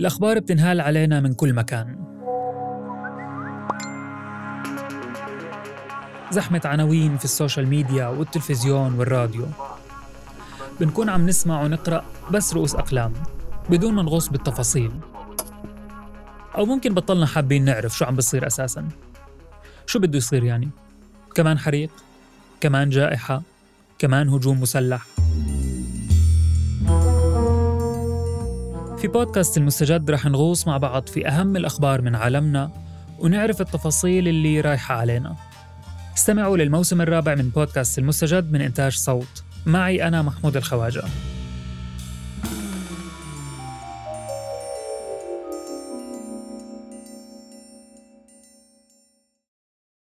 الأخبار بتنهال علينا من كل مكان زحمة عناوين في ال social media والتلفزيون والراديو بنكون عم نسمع ونقرأ بس رؤوس أقلام بدون ما نغوص بالتفاصيل أو ممكن بطلنا حابين نعرف شو عم بصير أساساً شو بده يصير يعني؟ كمان حريق؟ كمان جائحة؟ كمان هجوم مسلح؟ في بودكاست المستجد رح نغوص مع بعض في أهم الأخبار من عالمنا ونعرف التفاصيل اللي رايحة علينا. استمعوا للموسم الرابع من بودكاست المستجد من إنتاج صوت. معي أنا محمود الخواجة.